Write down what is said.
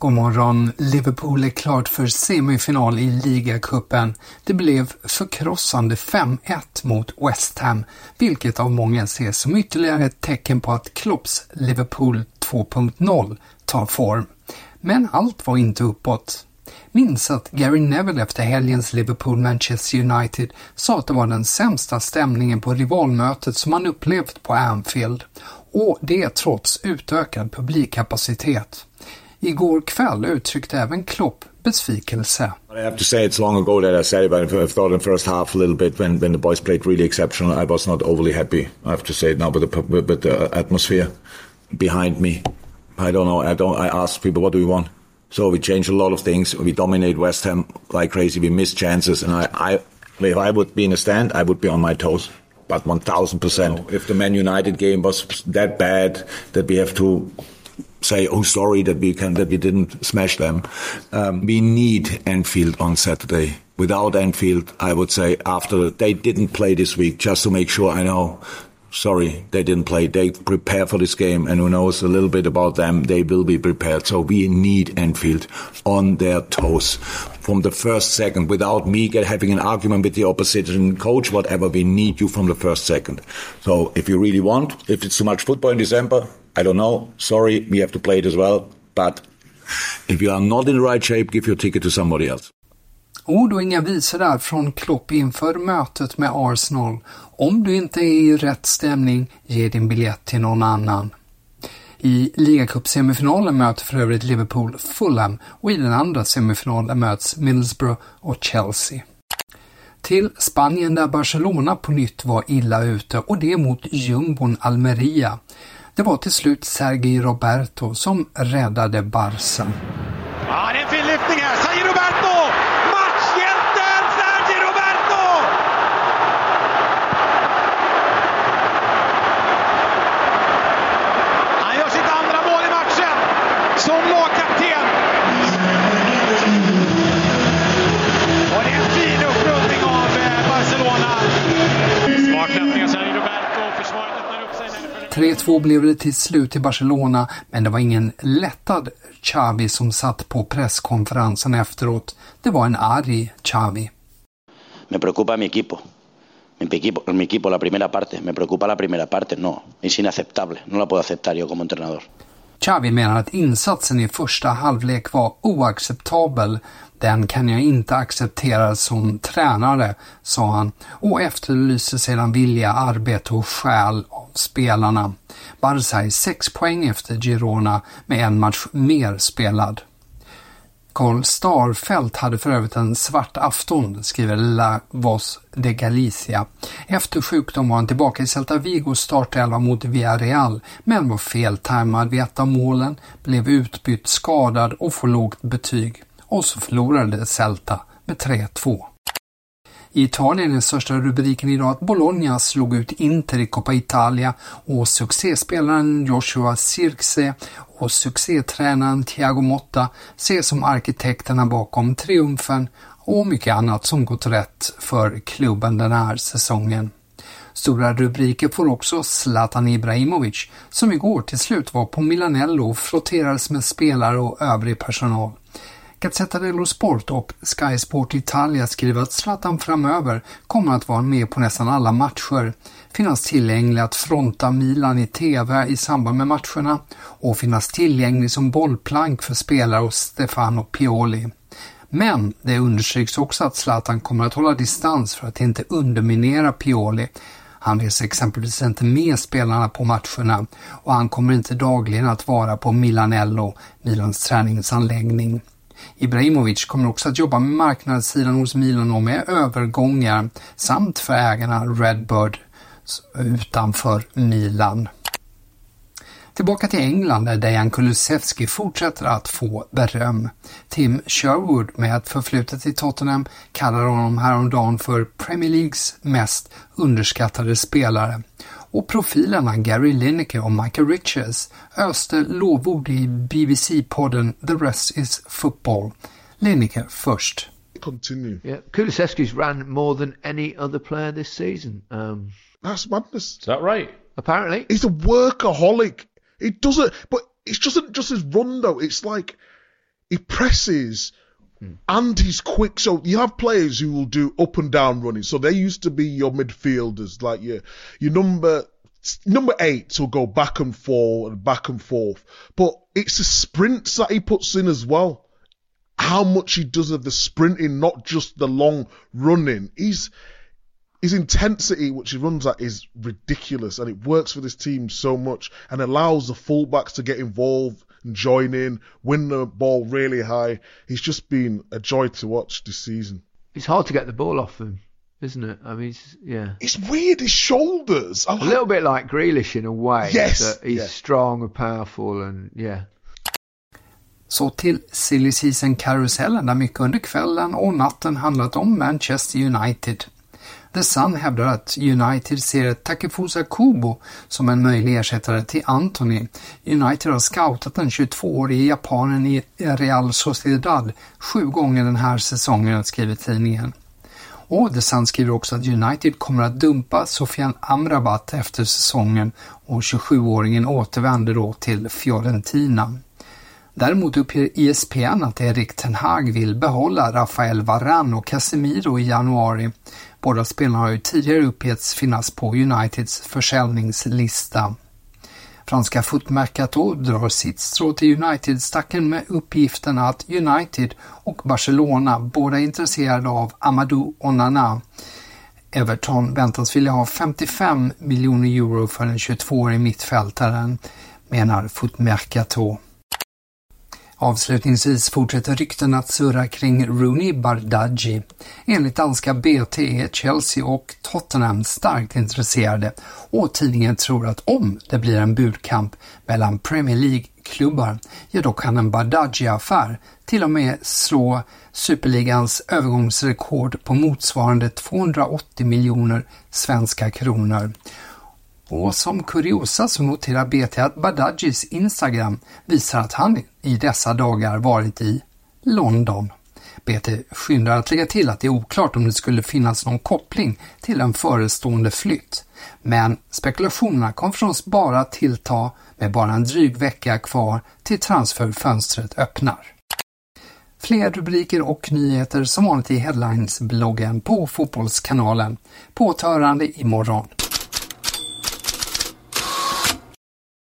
God morgon! Liverpool är klart för semifinal i ligacupen. Det blev förkrossande 5-1 mot West Ham, vilket av många ses som ytterligare ett tecken på att Klopps Liverpool 2.0 tar form. Men allt var inte uppåt. Minns att Gary Neville efter helgens Liverpool-Manchester United sa att det var den sämsta stämningen på rivalmötet som han upplevt på Anfield. Och det trots utökad publikkapacitet. Igår kväll uttryckte även Klopp besvikelse. I have to say it's long ago that I said it, but I thought in the first half a little bit when, when the boys played really exceptional, I was not overly happy. I have to say it now with the, with the atmosphere behind me. I don't know. I don't. I asked people, what do we want? So we changed a lot of things. We dominate West Ham like crazy. We miss chances, and I, I if I would be in a stand, I would be on my toes. But one thousand percent. If the Man United game was that bad that we have to say, "Oh, sorry that we can that we didn't smash them." Um, we need Enfield on Saturday. Without Enfield, I would say after they didn't play this week, just to make sure I know. Sorry, they didn't play. They prepare for this game, and who knows a little bit about them? They will be prepared. So we need Enfield on their toes from the first second, without me having an argument with the opposition coach, whatever. We need you from the first second. So if you really want, if it's too much football in December, I don't know. Sorry, we have to play it as well. But if you are not in the right shape, give your ticket to somebody else. Ord och inga visor där från Klopp inför mötet med Arsenal. Om du inte är i rätt stämning, ge din biljett till någon annan. I ligacupsemifinalen möter för övrigt Liverpool Fulham och i den andra semifinalen möts Middlesbrough och Chelsea. Till Spanien där Barcelona på nytt var illa ute och det mot jumbon Almeria. Det var till slut Sergi Roberto som räddade Barca. 3-2 blev det till slut i Barcelona, men det var ingen lättad Xavi som satt på presskonferensen efteråt. Det var en arg Xavi. Me preocupa mi equipo. Mi equipo, mi equipo la primera parte. Me preocupa la primera parte. No, es inaceptable. No la puedo aceptar yo como entrenador. Xavi menar att insatsen i första halvlek var oacceptabel. Den kan jag inte acceptera som tränare, sa han och efterlyser sedan vilja, arbete och själ av spelarna. Barca är sex poäng efter Girona med en match mer spelad. Carl Starfelt hade för övrigt en svart afton, skriver La Voz de Galicia. Efter sjukdom var han tillbaka i Celta Vigos startelva mot Villarreal, men var feltajmad vid ett av målen, blev utbytt skadad och får lågt betyg. Och så förlorade Celta med 3-2. I Italien är största rubriken idag att Bologna slog ut Inter i Coppa Italia och succéspelaren Joshua Sirkse och succétränaren Thiago Motta ses som arkitekterna bakom triumfen och mycket annat som gått rätt för klubben den här säsongen. Stora rubriker får också Zlatan Ibrahimovic som igår till slut var på Milanello och frotterades med spelare och övrig personal. Gazzetta dello Sport och Sky Sport Italia skriver att Zlatan framöver kommer att vara med på nästan alla matcher, finnas tillgänglig att fronta Milan i TV i samband med matcherna och finnas tillgänglig som bollplank för spelare hos Stefano Pioli. Men det understryks också att Zlatan kommer att hålla distans för att inte underminera Pioli. Han reser exempelvis inte med spelarna på matcherna och han kommer inte dagligen att vara på Milanello, Milans träningsanläggning. Ibrahimovic kommer också att jobba med marknadssidan hos Milan och med övergångar samt för ägarna Redbird utanför Milan. Tillbaka till England där Dejan Kulusevski fortsätter att få beröm. Tim Sherwood med ett förflutet i Tottenham kallar honom häromdagen för Premier Leagues mest underskattade spelare. Och profilerna Gary Lineker och Michael Richards öste lovord i BBC-podden The Rest is Football. Lineker först. Continue. Yeah, Kulusevski's ran more than any other player this season. Um, That's madness. Is that right? apparently, He's a workaholic. He doesn't, but it's just just his run though. It's like he presses Hmm. and he's quick. So you have players who will do up and down running. So they used to be your midfielders, like your your number number eights will go back and forth and back and forth. But it's the sprints that he puts in as well. How much he does of the sprinting, not just the long running. He's his intensity, which he runs at, is ridiculous, and it works for this team so much, and allows the fullbacks to get involved join in, win the ball really high. He's just been a joy to watch this season. it's hard to get the ball off him, isn't it? I mean, it's, yeah. It's weird. His shoulders. I A like- little bit like Grealish in a way. Yes, that he's yeah. strong and powerful, and yeah. Så till silly season-karusellen där mycket under kvällen och natten handlat om Manchester United. The Sun hävdar att United ser Takefusa Kubo som en möjlig ersättare till Anthony. United har scoutat den 22-årige japanen i Real Sociedad sju gånger den här säsongen, skriver tidningen. Och The Sun skriver också att United kommer att dumpa Sofian Amrabat efter säsongen och 27-åringen återvänder då till Fiorentina. Däremot uppger ISPN att Erik Ten Hag vill behålla Rafael Varane och Casemiro i januari. Båda spelarna har ju tidigare uppgetts finnas på Uniteds försäljningslista. Franska Footmercato drar sitt strå till United-stacken med uppgiften att United och Barcelona båda är intresserade av Amadou Onana. Everton väntas vilja ha 55 miljoner euro för den 22-årige mittfältaren, menar Footmercato. Avslutningsvis fortsätter rykten att surra kring Rooney Bardghji. Enligt danska BT är Chelsea och Tottenham starkt intresserade och tidningen tror att om det blir en budkamp mellan Premier League-klubbar, ja då kan en Bardghji-affär till och med slå Superligans övergångsrekord på motsvarande 280 miljoner svenska kronor. Och som kuriosa så noterar BT att Badaджis Instagram visar att han i dessa dagar varit i London. BT skyndar att lägga till att det är oklart om det skulle finnas någon koppling till en förestående flytt. Men spekulationerna kom förstås bara tillta med bara en dryg vecka kvar till transferfönstret öppnar. Fler rubriker och nyheter som vanligt i Headlines-bloggen på Fotbollskanalen. På återhörande imorgon.